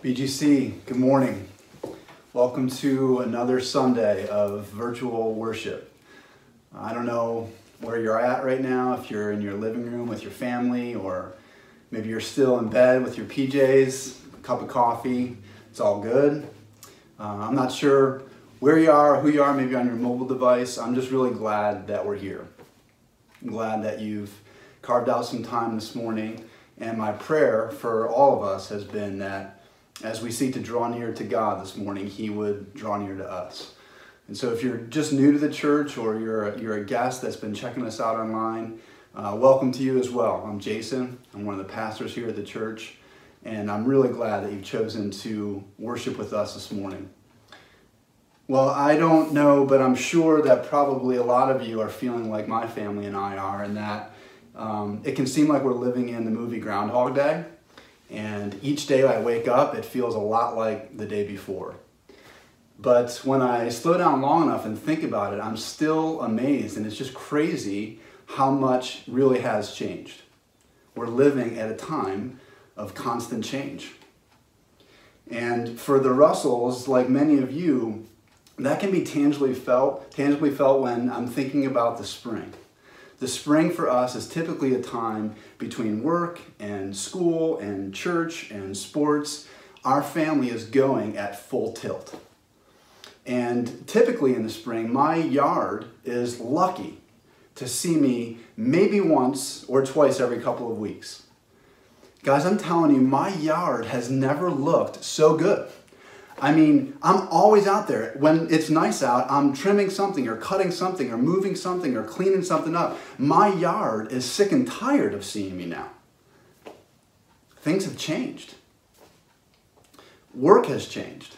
BGC, good morning. Welcome to another Sunday of virtual worship. I don't know where you're at right now, if you're in your living room with your family, or maybe you're still in bed with your PJs, a cup of coffee. It's all good. Uh, I'm not sure where you are, who you are, maybe on your mobile device. I'm just really glad that we're here. I'm glad that you've carved out some time this morning. And my prayer for all of us has been that as we seek to draw near to God this morning, He would draw near to us. And so, if you're just new to the church or you're a, you're a guest that's been checking us out online, uh, welcome to you as well. I'm Jason. I'm one of the pastors here at the church, and I'm really glad that you've chosen to worship with us this morning. Well, I don't know, but I'm sure that probably a lot of you are feeling like my family and I are, and that um, it can seem like we're living in the movie Groundhog Day and each day I wake up, it feels a lot like the day before. But when I slow down long enough and think about it, I'm still amazed, and it's just crazy how much really has changed. We're living at a time of constant change. And for the Russells, like many of you, that can be tangibly felt, tangibly felt when I'm thinking about the spring. The spring for us is typically a time between work and school and church and sports. Our family is going at full tilt. And typically in the spring, my yard is lucky to see me maybe once or twice every couple of weeks. Guys, I'm telling you, my yard has never looked so good. I mean, I'm always out there. When it's nice out, I'm trimming something or cutting something or moving something or cleaning something up. My yard is sick and tired of seeing me now. Things have changed. Work has changed.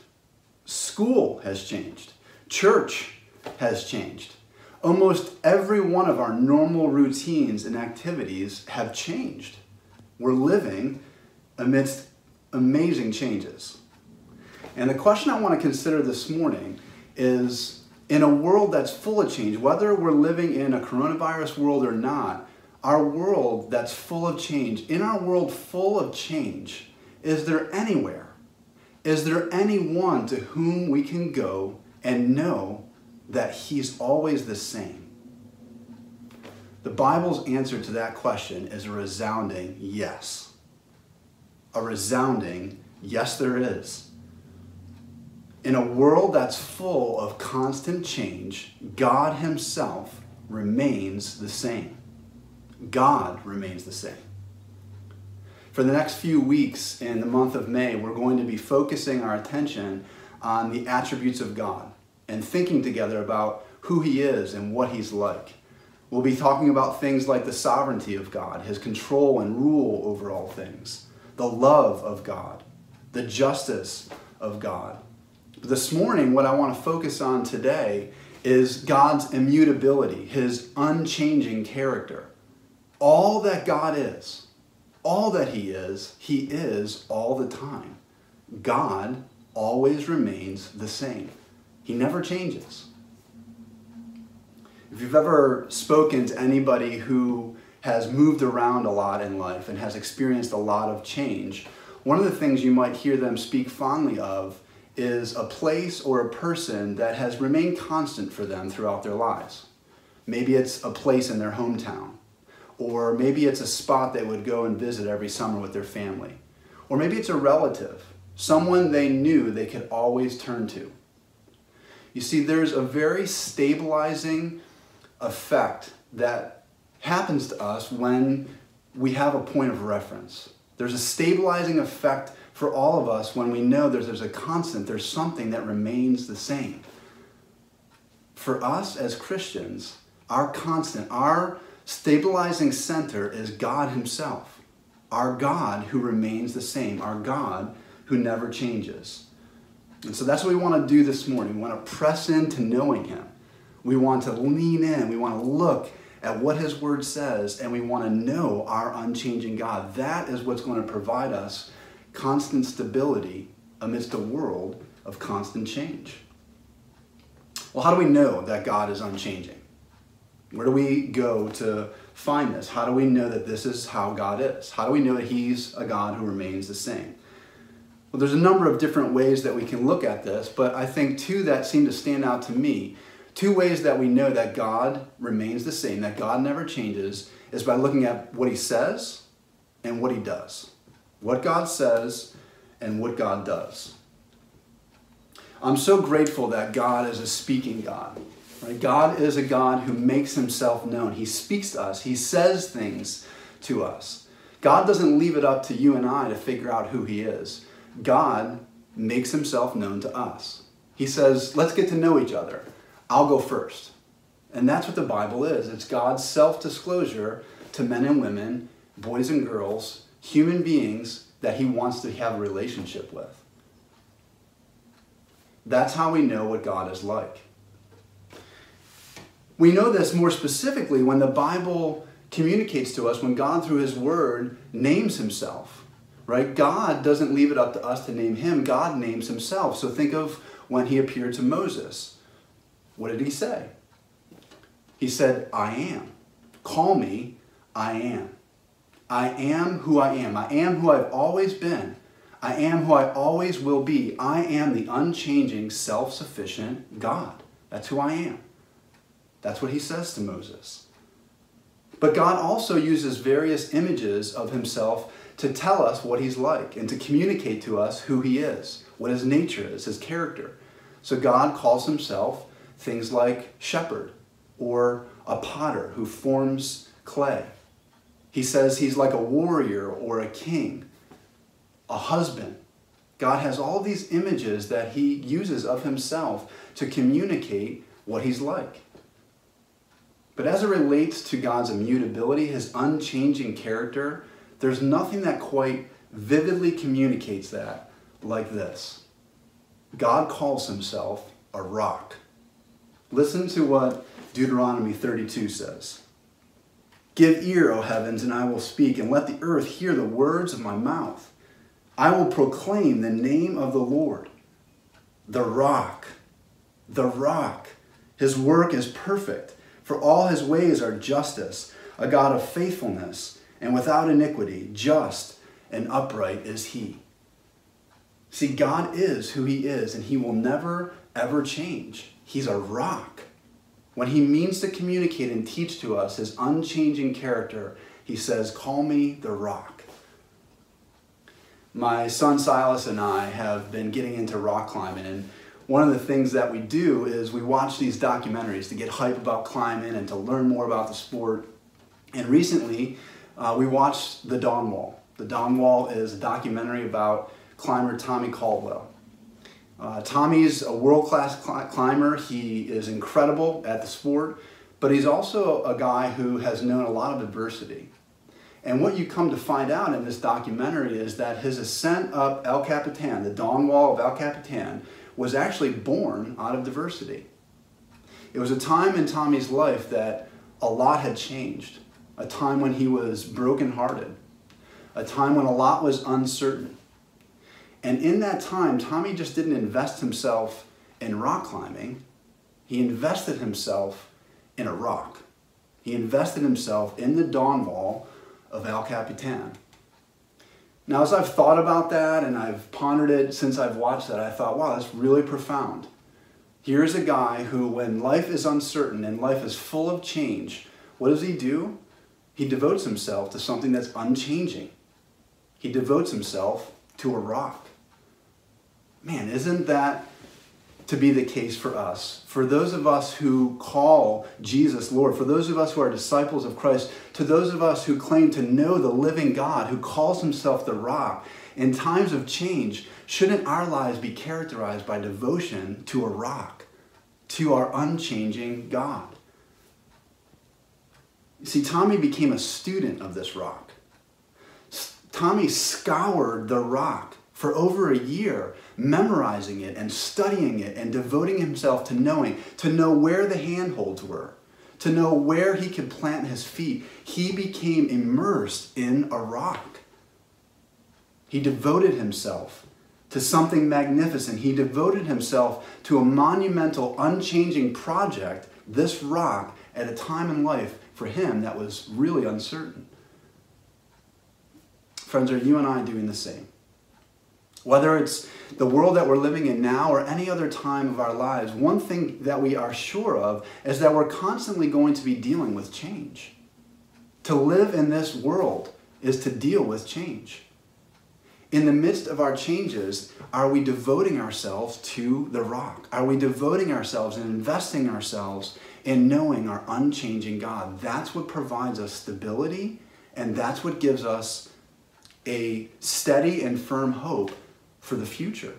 School has changed. Church has changed. Almost every one of our normal routines and activities have changed. We're living amidst amazing changes. And the question I want to consider this morning is in a world that's full of change, whether we're living in a coronavirus world or not, our world that's full of change, in our world full of change, is there anywhere, is there anyone to whom we can go and know that He's always the same? The Bible's answer to that question is a resounding yes. A resounding yes, there is. In a world that's full of constant change, God Himself remains the same. God remains the same. For the next few weeks in the month of May, we're going to be focusing our attention on the attributes of God and thinking together about who He is and what He's like. We'll be talking about things like the sovereignty of God, His control and rule over all things, the love of God, the justice of God this morning, what I want to focus on today is God's immutability, his unchanging character. All that God is, all that he is, he is all the time. God always remains the same. He never changes. If you've ever spoken to anybody who has moved around a lot in life and has experienced a lot of change, one of the things you might hear them speak fondly of is a place or a person that has remained constant for them throughout their lives. Maybe it's a place in their hometown, or maybe it's a spot they would go and visit every summer with their family, or maybe it's a relative, someone they knew they could always turn to. You see, there's a very stabilizing effect that happens to us when we have a point of reference. There's a stabilizing effect for all of us when we know there's, there's a constant, there's something that remains the same. For us as Christians, our constant, our stabilizing center is God Himself, our God who remains the same, our God who never changes. And so that's what we want to do this morning. We want to press into knowing Him. We want to lean in. We want to look at what His Word says, and we want to know our unchanging God. That is what's going to provide us constant stability amidst a world of constant change. Well, how do we know that God is unchanging? Where do we go to find this? How do we know that this is how God is? How do we know that He's a God who remains the same? Well, there's a number of different ways that we can look at this, but I think two that seem to stand out to me, two ways that we know that God remains the same, that God never changes, is by looking at what he says and what he does. What God says and what God does. I'm so grateful that God is a speaking God. Right? God is a God who makes himself known. He speaks to us, he says things to us. God doesn't leave it up to you and I to figure out who he is. God makes himself known to us. He says, let's get to know each other. I'll go first. And that's what the Bible is it's God's self disclosure to men and women, boys and girls, human beings that he wants to have a relationship with. That's how we know what God is like. We know this more specifically when the Bible communicates to us, when God, through His Word, names Himself. Right? God doesn't leave it up to us to name Him, God names Himself. So think of when He appeared to Moses. What did He say? He said, I am. Call me, I am. I am who I am. I am who I've always been. I am who I always will be. I am the unchanging, self sufficient God. That's who I am. That's what he says to Moses. But God also uses various images of himself to tell us what he's like and to communicate to us who he is, what his nature is, his character. So God calls himself things like shepherd or a potter who forms clay. He says he's like a warrior or a king, a husband. God has all these images that he uses of himself to communicate what he's like. But as it relates to God's immutability, his unchanging character, there's nothing that quite vividly communicates that like this God calls himself a rock. Listen to what Deuteronomy 32 says. Give ear, O heavens, and I will speak, and let the earth hear the words of my mouth. I will proclaim the name of the Lord, the rock, the rock. His work is perfect for all his ways are justice, a God of faithfulness, and without iniquity, just and upright is he. See, God is who he is, and he will never, ever change. He's a rock. When he means to communicate and teach to us his unchanging character, he says, Call me the rock. My son Silas and I have been getting into rock climbing, and one of the things that we do is we watch these documentaries to get hype about climbing and to learn more about the sport. And recently, uh, we watched The Dawn Wall. The Dawn Wall is a documentary about climber Tommy Caldwell. Uh, Tommy's a world class cl- climber. He is incredible at the sport, but he's also a guy who has known a lot of adversity. And what you come to find out in this documentary is that his ascent up El Capitan, the Dawn Wall of El Capitan, was actually born out of diversity. It was a time in Tommy's life that a lot had changed, a time when he was brokenhearted, a time when a lot was uncertain. And in that time, Tommy just didn't invest himself in rock climbing, he invested himself in a rock. He invested himself in the dawn wall of El Capitan. Now, as I've thought about that and I've pondered it since I've watched that, I thought, wow, that's really profound. Here's a guy who, when life is uncertain and life is full of change, what does he do? He devotes himself to something that's unchanging. He devotes himself to a rock. Man, isn't that to be the case for us. For those of us who call Jesus Lord, for those of us who are disciples of Christ, to those of us who claim to know the living God who calls himself the rock, in times of change, shouldn't our lives be characterized by devotion to a rock, to our unchanging God? See, Tommy became a student of this rock. Tommy scoured the rock for over a year, memorizing it and studying it and devoting himself to knowing, to know where the handholds were, to know where he could plant his feet. He became immersed in a rock. He devoted himself to something magnificent. He devoted himself to a monumental, unchanging project, this rock, at a time in life for him that was really uncertain. Friends, are you and I doing the same? Whether it's the world that we're living in now or any other time of our lives, one thing that we are sure of is that we're constantly going to be dealing with change. To live in this world is to deal with change. In the midst of our changes, are we devoting ourselves to the rock? Are we devoting ourselves and investing ourselves in knowing our unchanging God? That's what provides us stability, and that's what gives us a steady and firm hope for the future.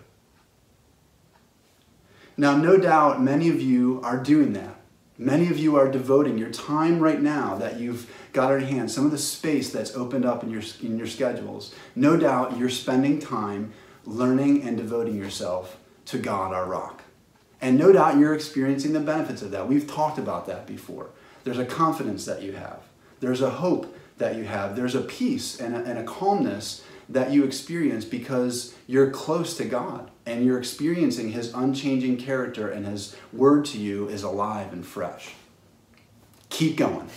Now, no doubt many of you are doing that. Many of you are devoting your time right now that you've got in hand, some of the space that's opened up in your, in your schedules. No doubt you're spending time learning and devoting yourself to God, our rock. And no doubt you're experiencing the benefits of that. We've talked about that before. There's a confidence that you have, there's a hope that you have, there's a peace and a, and a calmness that you experience because you're close to God and you're experiencing His unchanging character and His word to you is alive and fresh. Keep going.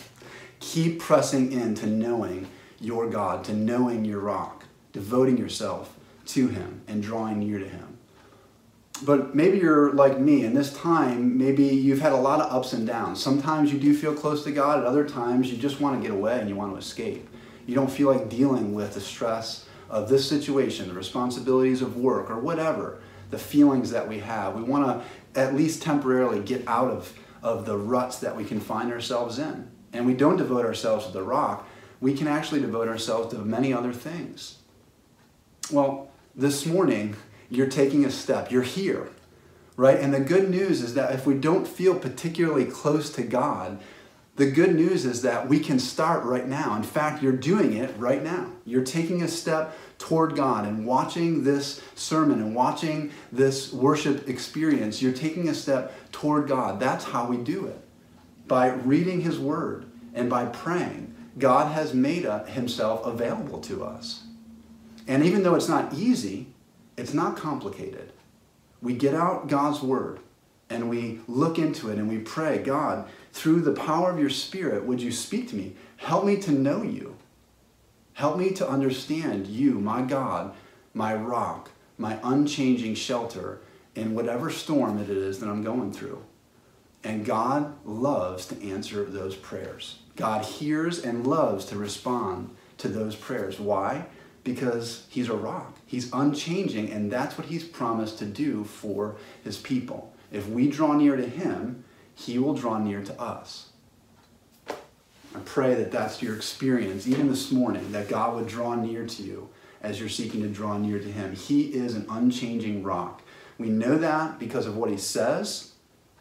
Keep pressing into knowing your God, to knowing your rock, devoting yourself to Him and drawing near to Him. But maybe you're like me, and this time, maybe you've had a lot of ups and downs. Sometimes you do feel close to God, at other times, you just want to get away and you want to escape. You don't feel like dealing with the stress of this situation, the responsibilities of work, or whatever, the feelings that we have. We want to at least temporarily get out of, of the ruts that we can find ourselves in. And we don't devote ourselves to the rock, we can actually devote ourselves to many other things. Well, this morning, you're taking a step, you're here, right? And the good news is that if we don't feel particularly close to God, the good news is that we can start right now. In fact, you're doing it right now. You're taking a step toward God and watching this sermon and watching this worship experience. You're taking a step toward God. That's how we do it. By reading His Word and by praying, God has made Himself available to us. And even though it's not easy, it's not complicated. We get out God's Word and we look into it and we pray, God, through the power of your Spirit, would you speak to me? Help me to know you. Help me to understand you, my God, my rock, my unchanging shelter in whatever storm it is that I'm going through. And God loves to answer those prayers. God hears and loves to respond to those prayers. Why? Because He's a rock. He's unchanging, and that's what He's promised to do for His people. If we draw near to Him, he will draw near to us. I pray that that's your experience, even this morning, that God would draw near to you as you're seeking to draw near to Him. He is an unchanging rock. We know that because of what He says,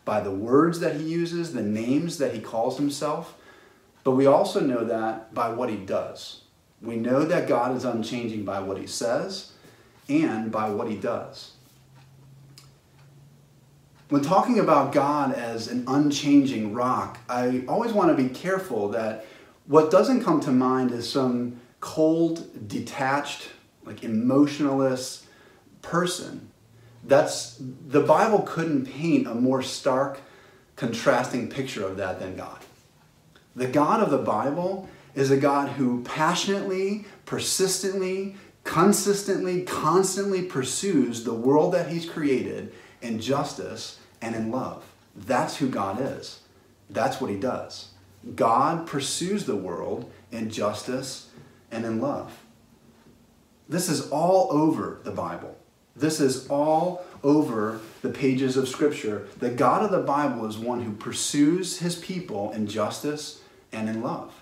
by the words that He uses, the names that He calls Himself, but we also know that by what He does. We know that God is unchanging by what He says and by what He does. When talking about God as an unchanging rock, I always want to be careful that what doesn't come to mind is some cold, detached, like emotionless person. That's the Bible couldn't paint a more stark, contrasting picture of that than God. The God of the Bible is a God who passionately, persistently, consistently, constantly pursues the world that He's created in justice and in love. That's who God is. That's what he does. God pursues the world in justice and in love. This is all over the Bible. This is all over the pages of Scripture. The God of the Bible is one who pursues his people in justice and in love.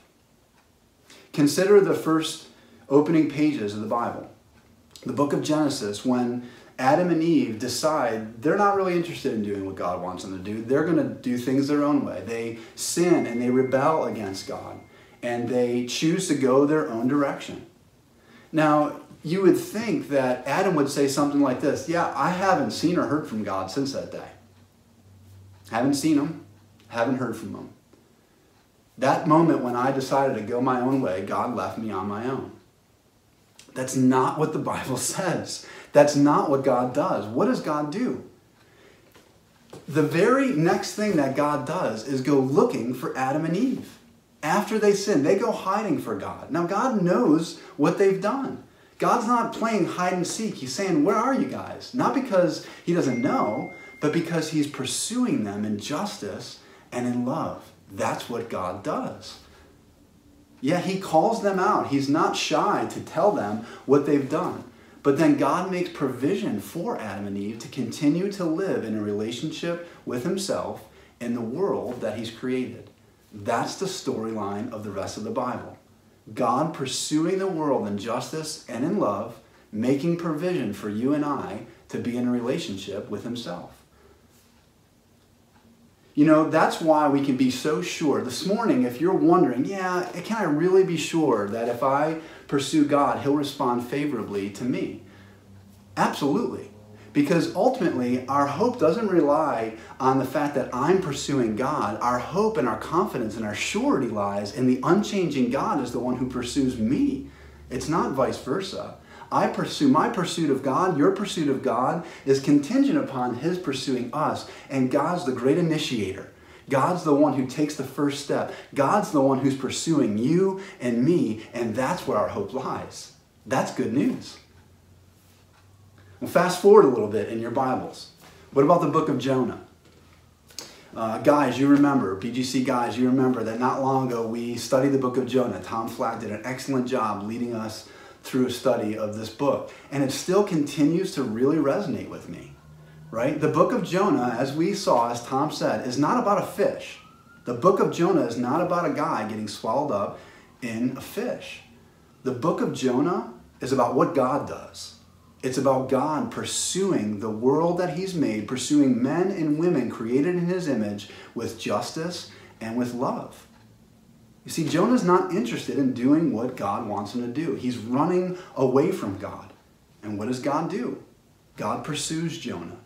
Consider the first opening pages of the Bible. The book of Genesis, when Adam and Eve decide they're not really interested in doing what God wants them to do. They're going to do things their own way. They sin and they rebel against God and they choose to go their own direction. Now, you would think that Adam would say something like this Yeah, I haven't seen or heard from God since that day. Haven't seen him, haven't heard from him. That moment when I decided to go my own way, God left me on my own. That's not what the Bible says. That's not what God does. What does God do? The very next thing that God does is go looking for Adam and Eve. After they sin, they go hiding for God. Now, God knows what they've done. God's not playing hide and seek. He's saying, Where are you guys? Not because he doesn't know, but because he's pursuing them in justice and in love. That's what God does. Yeah, he calls them out. He's not shy to tell them what they've done. But then God makes provision for Adam and Eve to continue to live in a relationship with himself in the world that he's created. That's the storyline of the rest of the Bible. God pursuing the world in justice and in love, making provision for you and I to be in a relationship with himself. You know, that's why we can be so sure. This morning, if you're wondering, yeah, can I really be sure that if I pursue God, He'll respond favorably to me? Absolutely. Because ultimately, our hope doesn't rely on the fact that I'm pursuing God. Our hope and our confidence and our surety lies in the unchanging God is the one who pursues me. It's not vice versa. I pursue my pursuit of God, your pursuit of God is contingent upon His pursuing us. And God's the great initiator. God's the one who takes the first step. God's the one who's pursuing you and me, and that's where our hope lies. That's good news. Well, fast forward a little bit in your Bibles. What about the book of Jonah? Uh, guys, you remember, BGC guys, you remember that not long ago we studied the book of Jonah. Tom Flack did an excellent job leading us through a study of this book. And it still continues to really resonate with me, right? The book of Jonah, as we saw, as Tom said, is not about a fish. The book of Jonah is not about a guy getting swallowed up in a fish. The book of Jonah is about what God does. It's about God pursuing the world that He's made, pursuing men and women created in His image with justice and with love. You see, Jonah's not interested in doing what God wants him to do. He's running away from God. And what does God do? God pursues Jonah.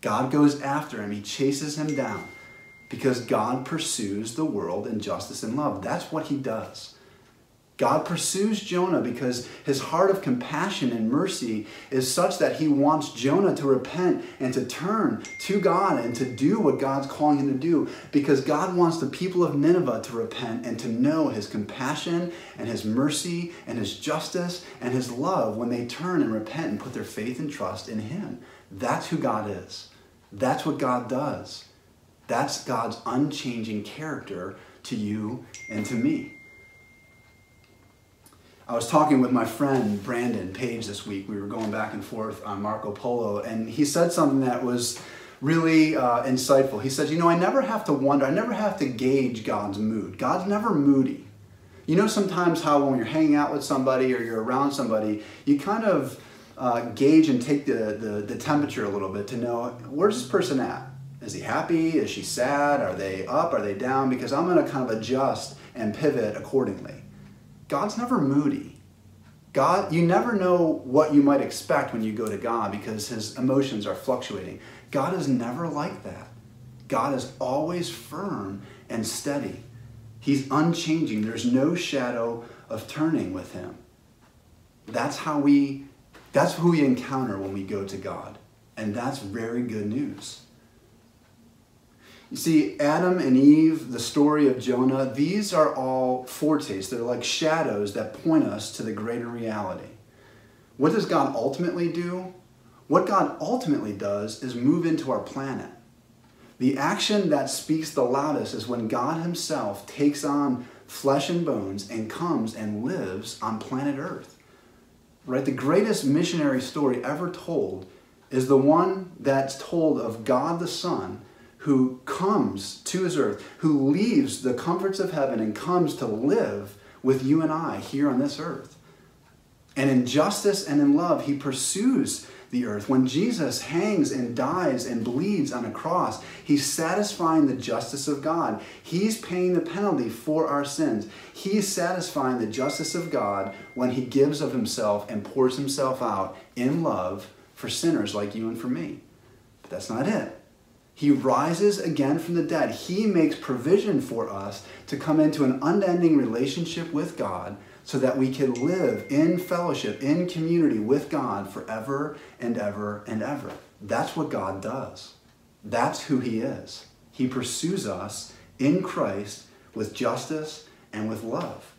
God goes after him. He chases him down because God pursues the world in justice and love. That's what he does. God pursues Jonah because his heart of compassion and mercy is such that he wants Jonah to repent and to turn to God and to do what God's calling him to do because God wants the people of Nineveh to repent and to know his compassion and his mercy and his justice and his love when they turn and repent and put their faith and trust in him. That's who God is. That's what God does. That's God's unchanging character to you and to me. I was talking with my friend Brandon Page this week. We were going back and forth on Marco Polo, and he said something that was really uh, insightful. He says, You know, I never have to wonder, I never have to gauge God's mood. God's never moody. You know, sometimes how when you're hanging out with somebody or you're around somebody, you kind of uh, gauge and take the, the, the temperature a little bit to know where's this person at? Is he happy? Is she sad? Are they up? Are they down? Because I'm going to kind of adjust and pivot accordingly. God's never moody. God, you never know what you might expect when you go to God because his emotions are fluctuating. God is never like that. God is always firm and steady. He's unchanging. There's no shadow of turning with him. That's how we that's who we encounter when we go to God. And that's very good news. You see, Adam and Eve, the story of Jonah, these are all foretastes. They're like shadows that point us to the greater reality. What does God ultimately do? What God ultimately does is move into our planet. The action that speaks the loudest is when God Himself takes on flesh and bones and comes and lives on planet Earth. Right? The greatest missionary story ever told is the one that's told of God the Son who comes to his earth, who leaves the comforts of heaven and comes to live with you and I here on this earth. And in justice and in love, he pursues the earth. When Jesus hangs and dies and bleeds on a cross, he's satisfying the justice of God. He's paying the penalty for our sins. He's satisfying the justice of God when he gives of himself and pours himself out in love for sinners like you and for me. But that's not it. He rises again from the dead. He makes provision for us to come into an unending relationship with God so that we can live in fellowship, in community with God forever and ever and ever. That's what God does. That's who He is. He pursues us in Christ with justice and with love.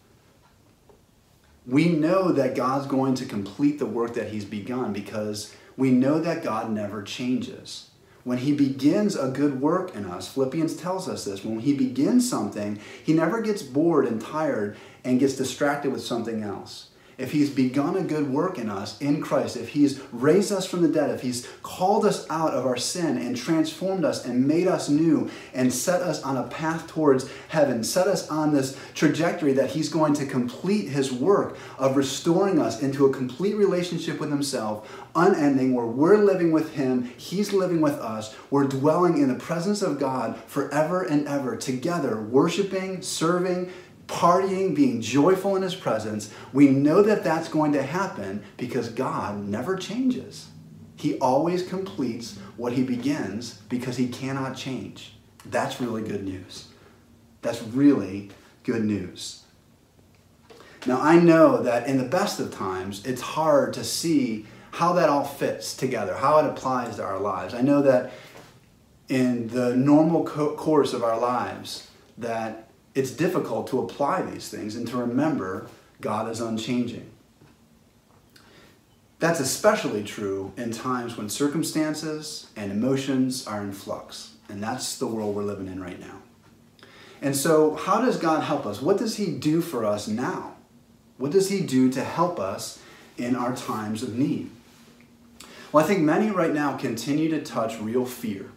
We know that God's going to complete the work that He's begun because we know that God never changes. When He begins a good work in us, Philippians tells us this, when He begins something, He never gets bored and tired and gets distracted with something else if he's begun a good work in us in Christ, if he's raised us from the dead, if he's called us out of our sin and transformed us and made us new and set us on a path towards heaven, set us on this trajectory that he's going to complete his work of restoring us into a complete relationship with himself, unending, where we're living with him, he's living with us, we're dwelling in the presence of God forever and ever, together, worshiping, serving, partying, being joyful in His presence, we know that that's going to happen because God never changes. He always completes what He begins because He cannot change. That's really good news. That's really good news. Now, I know that in the best of times, it's hard to see how that all fits together, how it applies to our lives. I know that in the normal co- course of our lives, that it's difficult to apply these things and to remember God is unchanging. That's especially true in times when circumstances and emotions are in flux. And that's the world we're living in right now. And so, how does God help us? What does He do for us now? What does He do to help us in our times of need? Well, I think many right now continue to touch real fear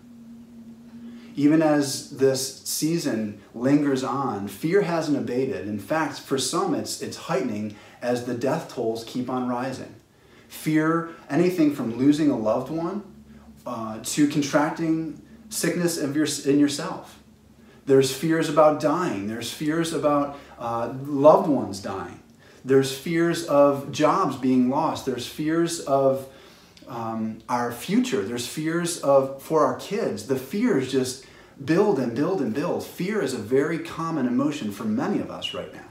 even as this season lingers on, fear hasn't abated. In fact, for some, it's, it's heightening as the death tolls keep on rising. Fear, anything from losing a loved one uh, to contracting sickness of your, in yourself. There's fears about dying. There's fears about uh, loved ones dying. There's fears of jobs being lost. There's fears of um, our future. There's fears of for our kids. The fears just build and build and build. Fear is a very common emotion for many of us right now.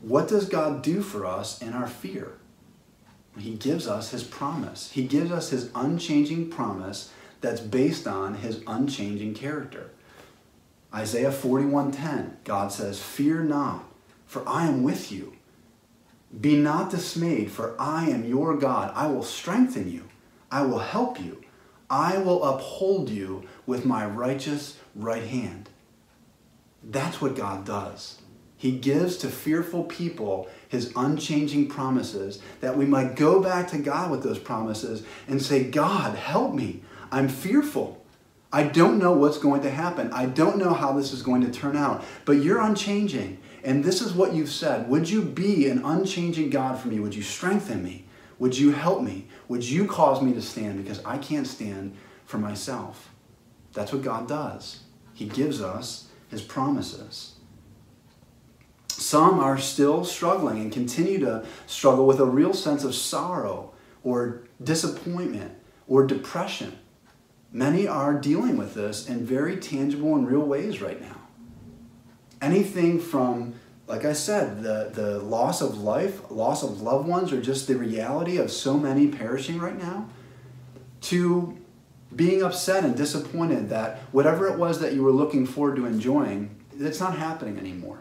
What does God do for us in our fear? He gives us his promise. He gives us his unchanging promise that's based on his unchanging character. Isaiah 41:10, God says, "Fear not, for I am with you. Be not dismayed, for I am your God. I will strengthen you. I will help you. I will uphold you with my righteous right hand. That's what God does. He gives to fearful people his unchanging promises that we might go back to God with those promises and say, God, help me. I'm fearful. I don't know what's going to happen. I don't know how this is going to turn out, but you're unchanging. And this is what you've said. Would you be an unchanging God for me? Would you strengthen me? Would you help me? Would you cause me to stand? Because I can't stand for myself. That's what God does. He gives us His promises. Some are still struggling and continue to struggle with a real sense of sorrow or disappointment or depression. Many are dealing with this in very tangible and real ways right now. Anything from like I said, the, the loss of life, loss of loved ones, or just the reality of so many perishing right now, to being upset and disappointed that whatever it was that you were looking forward to enjoying, it's not happening anymore.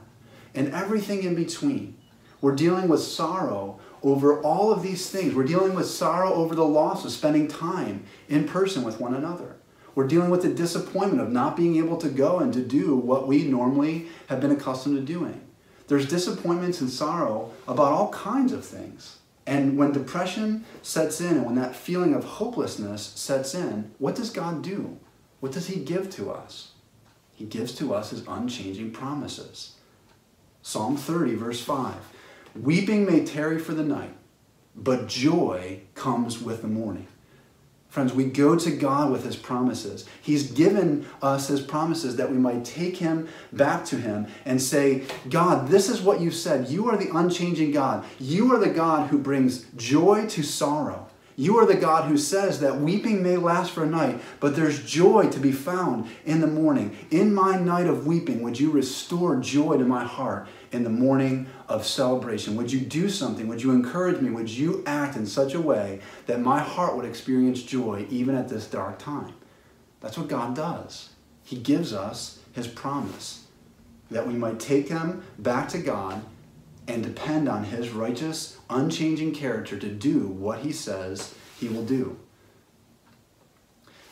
And everything in between. We're dealing with sorrow over all of these things. We're dealing with sorrow over the loss of spending time in person with one another. We're dealing with the disappointment of not being able to go and to do what we normally have been accustomed to doing. There's disappointments and sorrow about all kinds of things. And when depression sets in and when that feeling of hopelessness sets in, what does God do? What does He give to us? He gives to us His unchanging promises. Psalm 30, verse 5 Weeping may tarry for the night, but joy comes with the morning. Friends, we go to God with His promises. He's given us His promises that we might take Him back to Him and say, God, this is what you said. You are the unchanging God. You are the God who brings joy to sorrow. You are the God who says that weeping may last for a night, but there's joy to be found in the morning. In my night of weeping, would you restore joy to my heart in the morning of celebration? Would you do something? Would you encourage me? Would you act in such a way that my heart would experience joy even at this dark time? That's what God does. He gives us His promise that we might take Him back to God and depend on his righteous, unchanging character to do what he says he will do.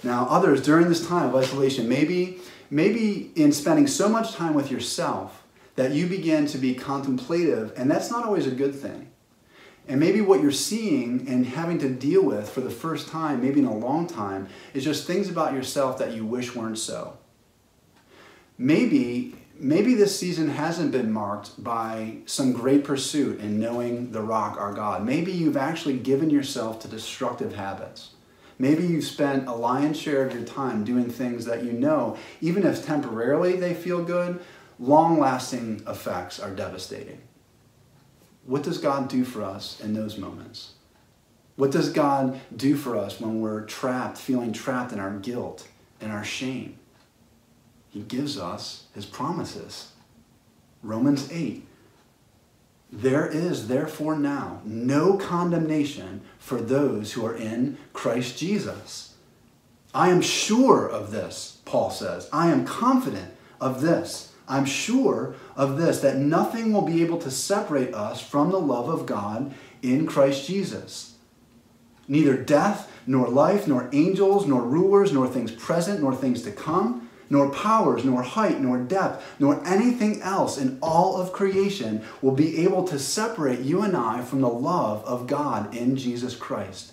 Now, others during this time of isolation, maybe, maybe in spending so much time with yourself that you begin to be contemplative, and that's not always a good thing. And maybe what you're seeing and having to deal with for the first time, maybe in a long time, is just things about yourself that you wish weren't so. Maybe, maybe this season hasn't been marked by some great pursuit in knowing the rock, our God. Maybe you've actually given yourself to destructive habits. Maybe you've spent a lion's share of your time doing things that you know, even if temporarily they feel good, long lasting effects are devastating. What does God do for us in those moments? What does God do for us when we're trapped, feeling trapped in our guilt and our shame? He gives us his promises. Romans 8. There is therefore now no condemnation for those who are in Christ Jesus. I am sure of this, Paul says. I am confident of this I'm sure of this, that nothing will be able to separate us from the love of God in Christ Jesus. Neither death, nor life, nor angels, nor rulers, nor things present, nor things to come, nor powers, nor height, nor depth, nor anything else in all of creation will be able to separate you and I from the love of God in Jesus Christ.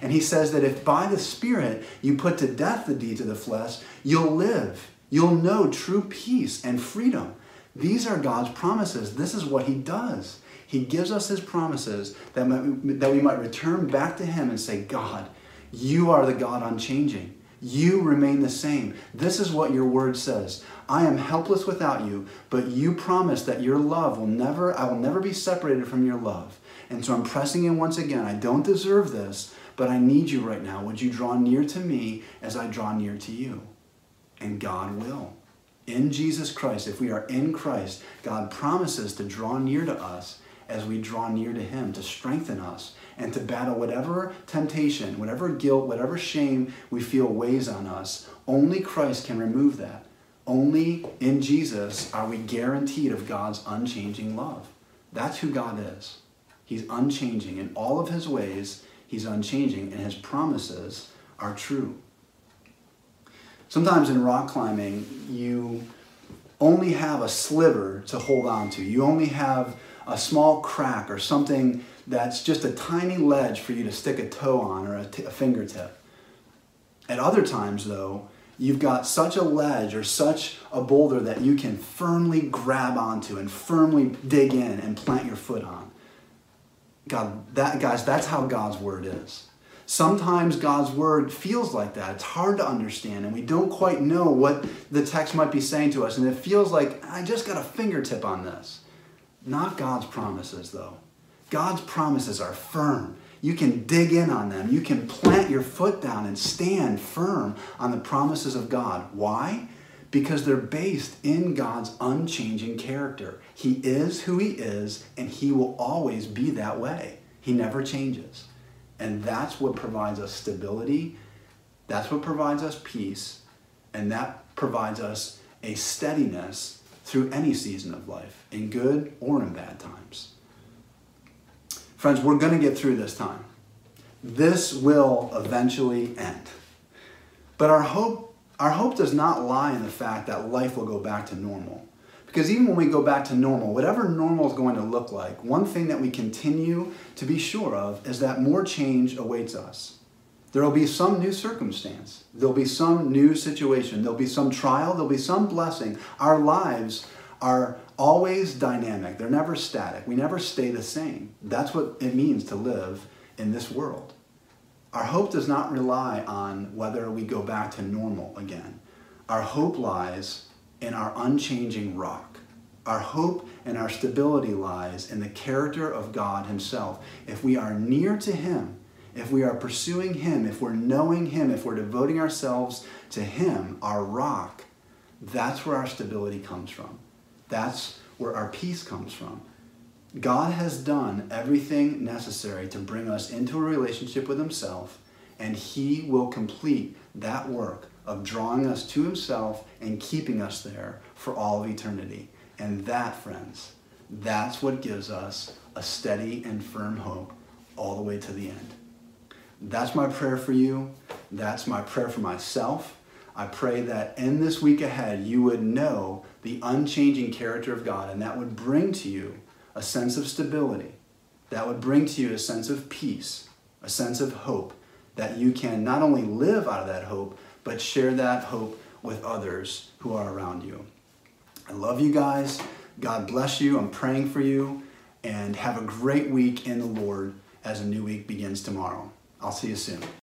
And he says that if by the Spirit you put to death the deeds of the flesh, you'll live. You'll know true peace and freedom. These are God's promises. This is what He does. He gives us His promises that, that we might return back to Him and say, God, you are the God unchanging. You remain the same. This is what your word says. I am helpless without you, but you promise that your love will never, I will never be separated from your love. And so I'm pressing in once again. I don't deserve this, but I need you right now. Would you draw near to me as I draw near to you? and God will. In Jesus Christ, if we are in Christ, God promises to draw near to us as we draw near to Him, to strengthen us, and to battle whatever temptation, whatever guilt, whatever shame we feel weighs on us. Only Christ can remove that. Only in Jesus are we guaranteed of God's unchanging love. That's who God is. He's unchanging. In all of His ways, He's unchanging, and His promises are true. Sometimes in rock climbing, you only have a sliver to hold on to. You only have a small crack or something that's just a tiny ledge for you to stick a toe on or a, fingertip. At other times, though, you've got such a ledge or such a boulder that you can firmly grab onto and firmly dig in and plant your foot on. God, that guys, that's how God's word is. Sometimes God's word feels like that. It's hard to understand, and we don't quite know what the text might be saying to us. And it feels like, I just got a fingertip on this. Not God's promises, though. God's promises are firm. You can dig in on them. You can plant your foot down and stand firm on the promises of God. Why? Because they're based in God's unchanging character. He is who He is, and He will always be that way. He never changes. And that's what provides us stability, that's what provides us peace, and that provides us a steadiness through any season of life, in good or in bad times. Friends, we're going to get through this time. This will eventually end. But our hope, our hope does not lie in the fact that life will go back to normal. Because even when we go back to normal, whatever normal is going to look like, one thing that we continue to be sure of is that more change awaits us. There will be some new circumstance. There'll be some new situation. There'll be some trial. There'll be some blessing. Our lives are always dynamic. They're never static. We never stay the same. That's what it means to live in this world. Our hope does not rely on whether we go back to normal again. Our hope lies in our unchanging rock. Our hope and our stability lies in the character of God Himself. If we are near to Him, if we are pursuing Him, if we're knowing Him, if we're devoting ourselves to Him, our rock, that's where our stability comes from. That's where our peace comes from. God has done everything necessary to bring us into a relationship with Himself, and He will complete that work of drawing us to himself and keeping us there for all of eternity. And that, friends, That's what gives us a steady and firm hope all the way to the end. That's my prayer for you. That's my prayer for myself. I pray that in this week ahead, you would know the unchanging character of God, and that would bring to you a sense of stability. That would bring to you a sense of peace, a sense of hope, that you can not only live out of that hope, but share that hope with others who are around you. I love you guys. God bless you. I'm praying for you. And have a great week in the Lord as a new week begins tomorrow. I'll see you soon.